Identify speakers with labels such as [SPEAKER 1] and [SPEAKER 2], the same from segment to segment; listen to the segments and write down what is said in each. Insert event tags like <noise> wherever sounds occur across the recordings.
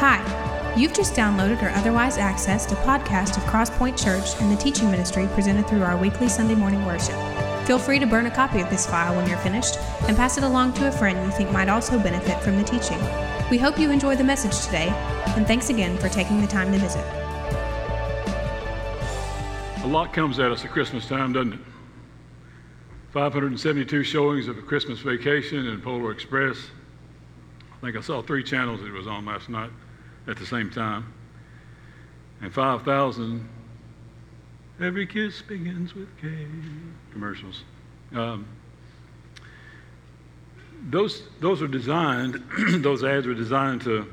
[SPEAKER 1] Hi, you've just downloaded or otherwise accessed a podcast of Crosspoint Church and the teaching ministry presented through our weekly Sunday morning worship. Feel free to burn a copy of this file when you're finished and pass it along to a friend you think might also benefit from the teaching. We hope you enjoy the message today, and thanks again for taking the time to visit.
[SPEAKER 2] A lot comes at us at Christmas time, doesn't it? 572 showings of a Christmas vacation and Polar Express. I think I saw three channels it was on last night at the same time. And 5,000 Every kiss begins with Kay commercials. Um, those, those are designed, <clears throat> those ads are designed to,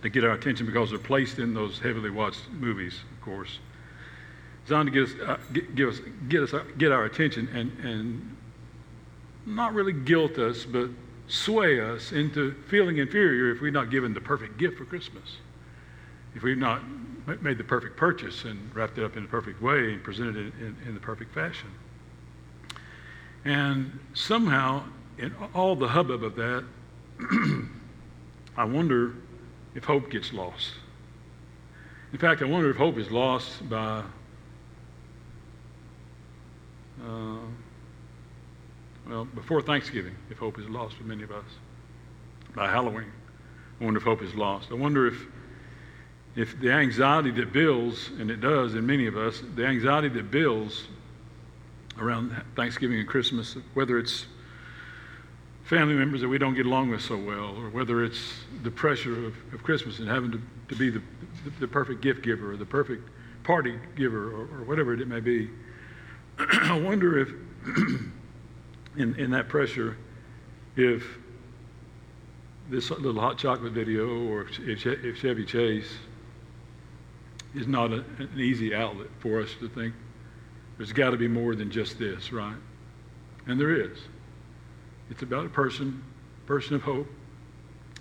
[SPEAKER 2] to get our attention because they're placed in those heavily watched movies, of course. Designed to get us, uh, get, give us, get, us, get our attention and, and not really guilt us, but sway us into feeling inferior if we're not given the perfect gift for Christmas. If we've not made the perfect purchase and wrapped it up in the perfect way and presented it in, in the perfect fashion. And somehow, in all the hubbub of that, <clears throat> I wonder if hope gets lost. In fact, I wonder if hope is lost by uh, well, before Thanksgiving, if hope is lost for many of us. By Halloween, I wonder if hope is lost. I wonder if if the anxiety that builds, and it does in many of us, the anxiety that builds around Thanksgiving and Christmas, whether it's family members that we don't get along with so well, or whether it's the pressure of, of Christmas and having to, to be the, the, the, perfect gift giver or the perfect party giver or, or whatever it may be. <clears throat> I wonder if, <clears throat> in, in that pressure, if this little hot chocolate video or if, if Chevy Chase is not a, an easy outlet for us to think there's got to be more than just this, right? And there is. It's about a person, person of hope,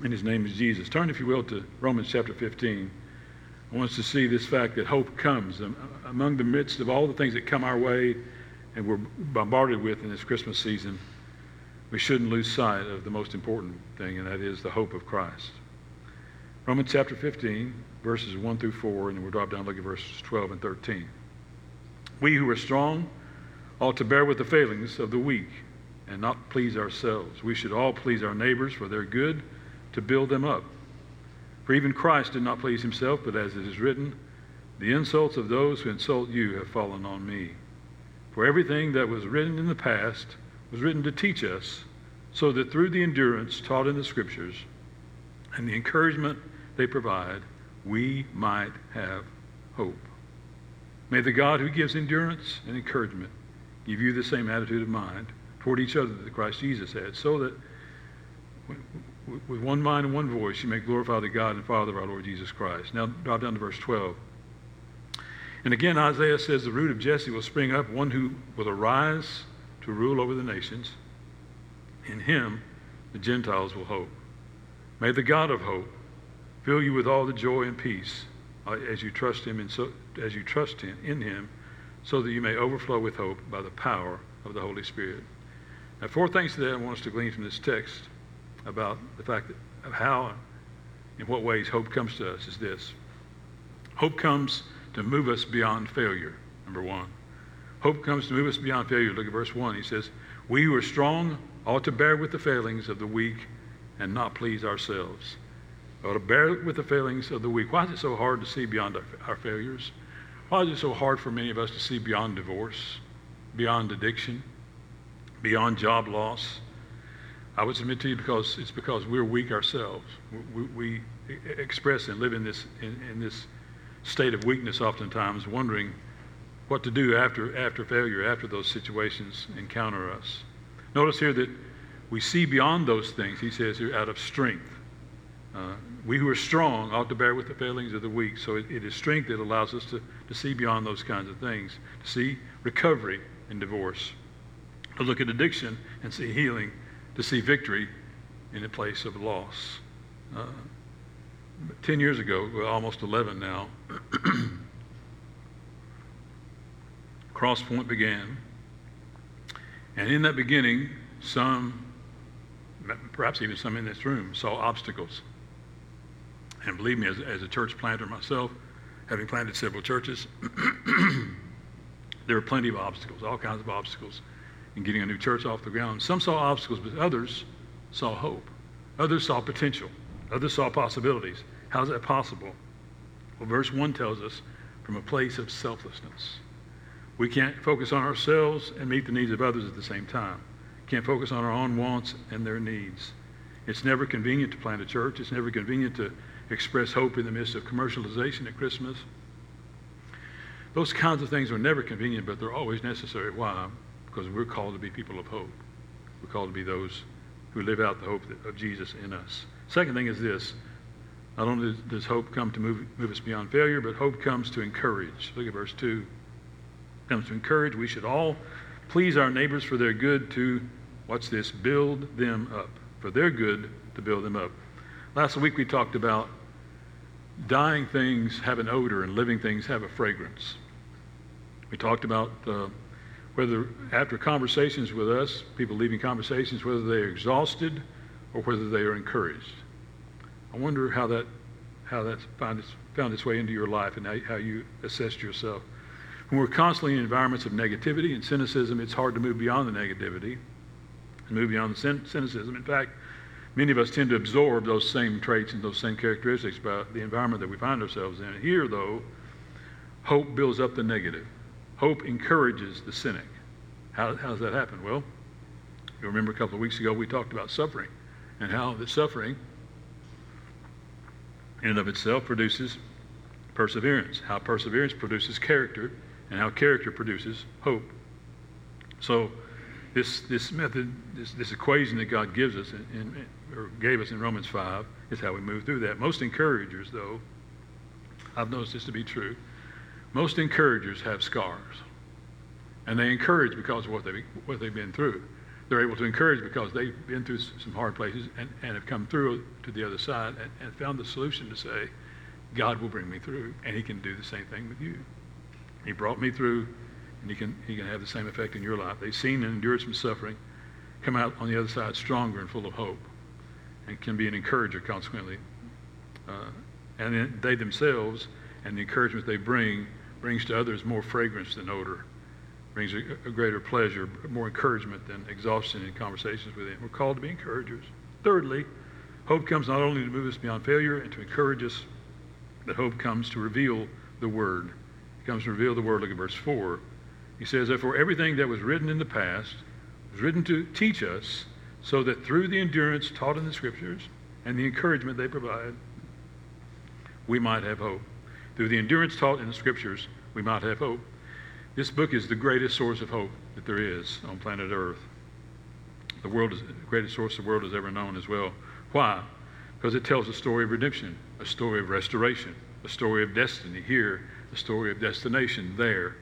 [SPEAKER 2] and his name is Jesus. Turn, if you will, to Romans chapter 15. I want us to see this fact that hope comes among the midst of all the things that come our way and we're bombarded with in this Christmas season. We shouldn't lose sight of the most important thing, and that is the hope of Christ. Romans chapter 15, verses 1 through 4, and then we'll drop down and look at verses 12 and 13. We who are strong ought to bear with the failings of the weak and not please ourselves. We should all please our neighbors for their good to build them up. For even Christ did not please himself, but as it is written, the insults of those who insult you have fallen on me. For everything that was written in the past was written to teach us, so that through the endurance taught in the Scriptures and the encouragement they provide, we might have hope. May the God who gives endurance and encouragement give you the same attitude of mind toward each other that Christ Jesus had, so that with one mind and one voice you may glorify the God and Father of our Lord Jesus Christ. Now, drop down to verse 12. And again, Isaiah says the root of Jesse will spring up, one who will arise to rule over the nations. In him, the Gentiles will hope. May the God of hope fill you with all the joy and peace uh, as you trust him and so, as you trust him in him so that you may overflow with hope by the power of the Holy Spirit. Now, four things today I want us to glean from this text about the fact that, of how, in what ways hope comes to us is this. Hope comes to move us beyond failure, number one. Hope comes to move us beyond failure. Look at verse 1. He says, We who are strong ought to bear with the failings of the weak and not please ourselves. Ought to bear with the failings of the weak. Why is it so hard to see beyond our, our failures? Why is it so hard for many of us to see beyond divorce, beyond addiction, beyond job loss? I would submit to you because it's because we're weak ourselves. We, we express and live in this, in, in this state of weakness oftentimes, wondering what to do after, after failure, after those situations encounter us. Notice here that we see beyond those things, he says here, out of strength. Uh, we who are strong ought to bear with the failings of the weak. So it, it is strength that allows us to, to see beyond those kinds of things, to see recovery in divorce, to look at addiction and see healing, to see victory in a place of loss. Uh, 10 years ago, almost 11 now, <clears throat> Crosspoint began. And in that beginning, some, perhaps even some in this room, saw obstacles And believe me, as, as a church planter myself, having planted several churches, <clears throat> there were plenty of obstacles, all kinds of obstacles in getting a new church off the ground. Some saw obstacles, but others saw hope. Others saw potential. Others saw possibilities. How is that possible? Well, verse 1 tells us from a place of selflessness. We can't focus on ourselves and meet the needs of others at the same time. Can't focus on our own wants and their needs. It's never convenient to plant a church. It's never convenient to express hope in the midst of commercialization at Christmas. Those kinds of things are never convenient, but they're always necessary. Why? Because we're called to be people of hope. We're called to be those who live out the hope of Jesus in us. Second thing is this not only does hope come to move, move us beyond failure, but hope comes to encourage. Look at verse 2. Comes to encourage. We should all please our neighbors for their good to, what's this, build them up. For their good to build them up. Last week we talked about dying things have an odor and living things have a fragrance. We talked about uh, whether after conversations with us, people leaving conversations, whether they are exhausted or whether they are encouraged. I wonder how that how that's found its, found its way into your life and how, how you assessed yourself. When we're constantly in environments of negativity and cynicism, it's hard to move beyond the negativity and move beyond the cynicism. In fact, many of us tend to absorb those same traits and those same characteristics about the environment that we find ourselves in. Here, though, hope builds up the negative. Hope encourages the cynic. How, how does that happen? Well, you remember a couple of weeks ago we talked about suffering and how the suffering in and of itself produces perseverance, how perseverance produces character, and how character produces hope. So, this, this method, this, this equation that God gives us in, in, or gave us in Romans 5 is how we move through that. Most encouragers, though, I've noticed this to be true, most encouragers have scars. And they encourage because of what, they, what they've been through they're able to encourage because they've been through some hard places and, and have come through to the other side and, and found the solution to say, God will bring me through, and He can do the same thing with you. He brought me through, and He can, he can have the same effect in your life. They've seen and endured some suffering, come out on the other side stronger and full of hope, and can be an encourager, consequently. Uh, and they themselves and the encouragement they bring brings to others more fragrance than odor brings a, a, greater pleasure, more encouragement than exhaustion in conversations with Him. We're called to be encouragers. Thirdly, hope comes not only to move us beyond failure and to encourage us, but hope comes to reveal the Word. It comes to reveal the Word. Look at verse 4. He says, Therefore, everything that was written in the past was written to teach us, so that through the endurance taught in the Scriptures and the encouragement they provide, we might have hope. Through the endurance taught in the Scriptures, we might have hope. This book is the greatest source of hope that there is on planet Earth. The world is the greatest source the world has ever known as well. Why? Because it tells a story of redemption, a story of restoration, a story of destiny here, a story of destination there.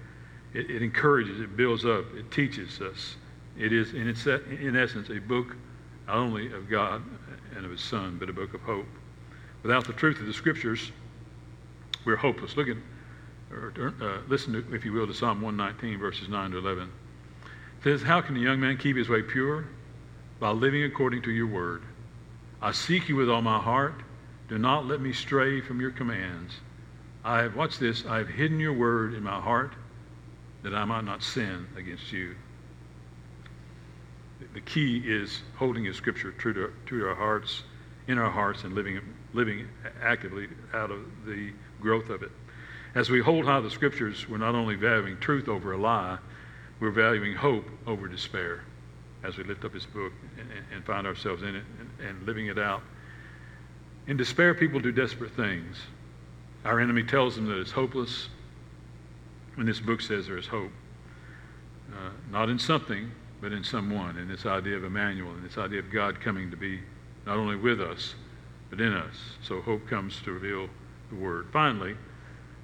[SPEAKER 2] It, it encourages, it builds up, it teaches us. It is, in, its, in essence, a book not only of God and of His Son, but a book of hope. Without the truth of the Scriptures, we're hopeless. Look at or uh, listen, to, if you will, to Psalm 119, verses 9 to 11. It says, How can a young man keep his way pure? By living according to your word. I seek you with all my heart. Do not let me stray from your commands. I have, watch this, I have hidden your word in my heart that I might not sin against you. The key is holding His Scripture true to, true to our hearts, in our hearts, and living, living actively out of the growth of it. As we hold high the scriptures, we're not only valuing truth over a lie, we're valuing hope over despair as we lift up this book and, and find ourselves in it and, and living it out. In despair, people do desperate things. Our enemy tells them that it's hopeless when this book says there is hope. Uh, not in something, but in someone, in this idea of Emmanuel in this idea of God coming to be not only with us, but in us. So hope comes to reveal the Word. Finally,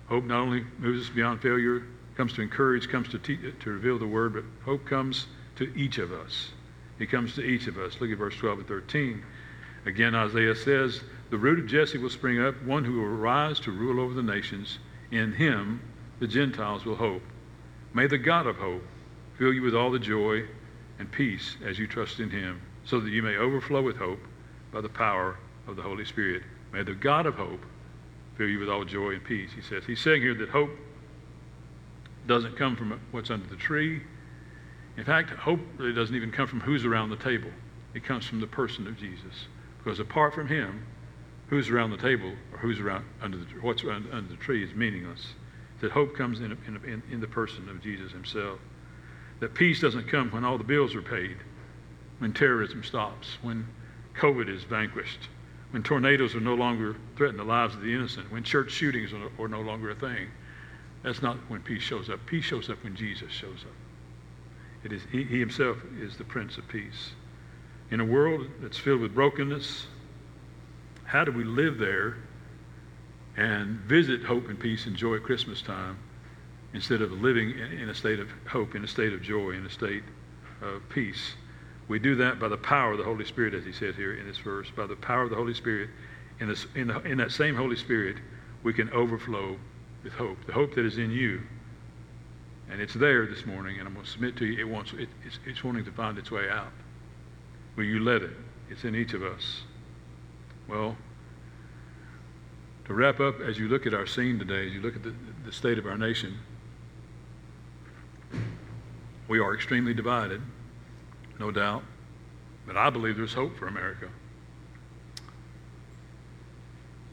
[SPEAKER 2] Hope not only moves us beyond failure, comes to encourage, comes to, te- to reveal the word, but hope comes to each of us. It comes to each of us. Look at verse 12 and 13. Again, Isaiah says, The root of Jesse will spring up, one who will rise to rule over the nations. In him the Gentiles will hope. May the God of hope fill you with all the joy and peace as you trust in him, so that you may overflow with hope by the power of the Holy Spirit. May the God of hope fill you with all joy and peace, he says. He's saying here that hope doesn't come from what's under the tree. In fact, hope really doesn't even come from who's around the table. It comes from the person of Jesus. Because apart from him, who's around the table or who's around under the what's under, under the tree is meaningless. That hope comes in, in, in the person of Jesus himself. That peace doesn't come when all the bills are paid, when terrorism stops, when COVID is vanquished, when tornadoes are no longer threaten the lives of the innocent, when church shootings are, are no longer a thing. That's not when peace shows up. Peace shows up when Jesus shows up. It is he, he himself is the Prince of Peace. In a world that's filled with brokenness, how do we live there and visit hope and peace and joy at Christmas time instead of living in a state of hope, in a state of joy, in a state of peace? We do that by the power of the Holy Spirit, as he said here in this verse. By the power of the Holy Spirit, in, this, in, the, in that same Holy Spirit, we can overflow with hope, the hope that is in you. And it's there this morning, and I'm going to submit to you, it wants, it, it's, it's wanting to find its way out. Will you let it? It's in each of us. Well, to wrap up, as you look at our scene today, as you look at the, the state of our nation, we are extremely divided, no doubt, but I believe there's hope for America.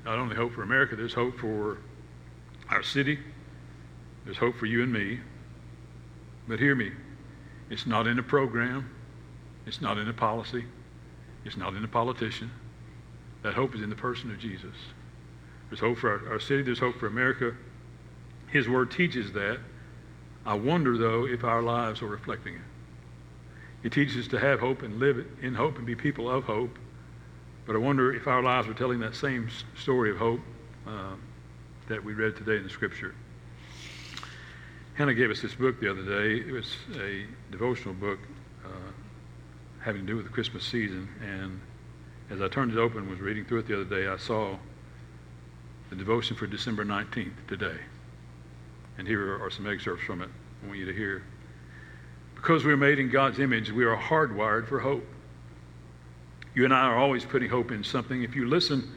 [SPEAKER 2] Not only hope for America, there's hope for our city, there's hope for you and me. But hear me, it's not in a program, it's not in a policy, it's not in a politician. That hope is in the person of Jesus. There's hope for our, our city, there's hope for America. His word teaches that. I wonder, though, if our lives are reflecting it. He teaches us to have hope and live in hope and be people of hope. But I wonder if our lives are telling that same story of hope uh, that we read today in the scripture. Hannah gave us this book the other day. It was a devotional book uh, having to do with the Christmas season. And as I turned it open and was reading through it the other day, I saw the devotion for December 19th today. And here are some excerpts from it I want you to hear. Because we are made in God's image, we are hardwired for hope. You and I are always putting hope in something. If you listen,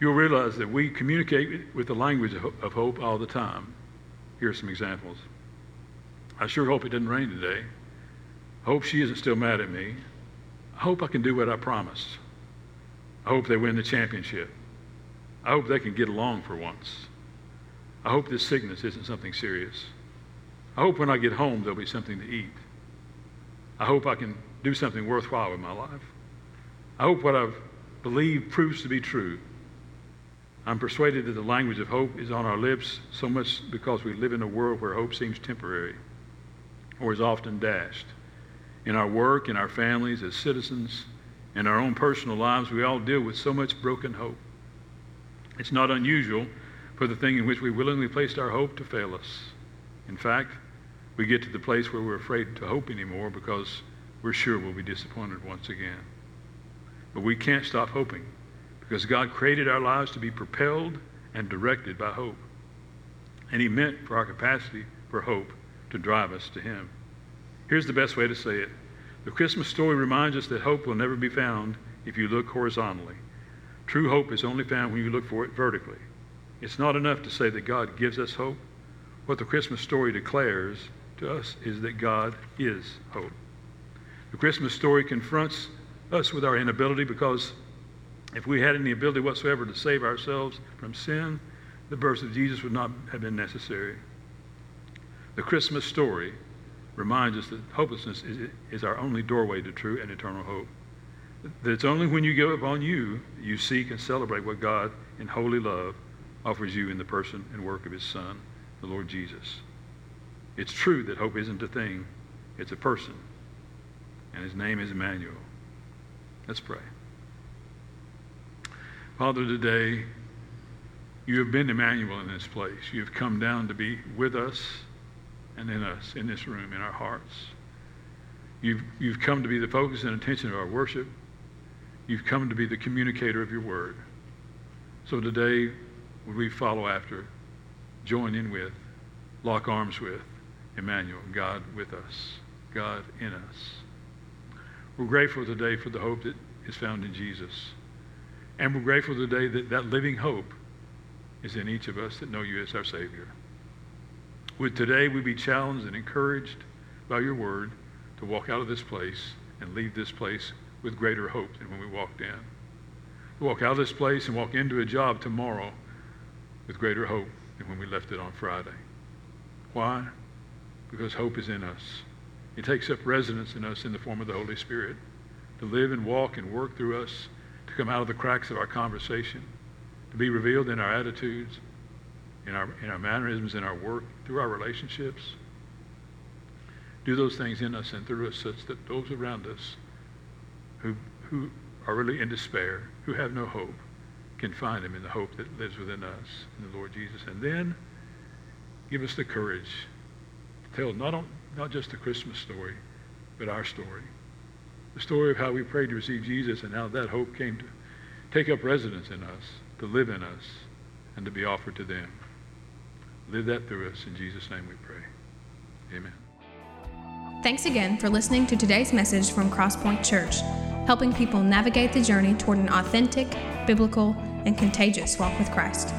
[SPEAKER 2] you'll realize that we communicate with the language of hope all the time. Here are some examples. I sure hope it doesn't rain today. I hope she isn't still mad at me. I hope I can do what I promised. I hope they win the championship. I hope they can get along for once. I hope this sickness isn't something serious. I hope when I get home there'll be something to eat. I hope I can do something worthwhile with my life. I hope what I've believed proves to be true. I'm persuaded that the language of hope is on our lips so much because we live in a world where hope seems temporary or is often dashed. In our work, in our families, as citizens, in our own personal lives, we all deal with so much broken hope. It's not unusual for the thing in which we willingly placed our hope to fail us. In fact, we get to the place where we're afraid to hope anymore because we're sure we'll be disappointed once again. But we can't stop hoping because God created our lives to be propelled and directed by hope. And He meant for our capacity for hope to drive us to Him. Here's the best way to say it the Christmas story reminds us that hope will never be found if you look horizontally. True hope is only found when you look for it vertically. It's not enough to say that God gives us hope. What the Christmas story declares to us is that God is hope. The Christmas story confronts us with our inability because if we had any ability whatsoever to save ourselves from sin, the birth of Jesus would not have been necessary. The Christmas story reminds us that hopelessness is, is our only doorway to true and eternal hope that it's only when you give up on you you seek and celebrate what God, in holy love, offers you in the person and work of His Son, the Lord Jesus. It's true that hope isn't a thing, it's a person. And His name is Emmanuel. Let's pray. Father, today you have been Emmanuel in this place. You have come down to be with us and in us, in this room, in our hearts. You've, you've come to be the focus and attention of our worship. You've come to be the communicator of your word. So today, would we follow after, join in with, lock arms with Emmanuel, God with us, God in us. We're grateful today for the hope that is found in Jesus. And we're grateful today that that living hope is in each of us that know you as our Savior. Would today we be challenged and encouraged by your word to walk out of this place and leave this place with greater hope than when we walked in. Walk out of this place and walk into a job tomorrow with greater hope than when we left it on Friday. Why? Because hope is in us. It takes up residence in us in the form of the Holy Spirit to live and walk and work through us, to come out of the cracks of our conversation, to be revealed in our attitudes, in our, in our mannerisms, in our work, through our relationships. Do those things in us and through us such that those around us who, who are really in despair, who have no hope, can find him in the hope that lives within us, in the Lord Jesus. And then give us the courage to tell not, on, not just the Christmas story, but our story. The story of how we prayed to receive Jesus and how that hope came to take up residence in us, to live in us, and to be offered to them. Live that through us. In Jesus' name we pray. Amen.
[SPEAKER 1] Thanks again for listening to today's message from Crosspoint Church, helping people navigate the journey toward an authentic, biblical, and contagious walk with Christ.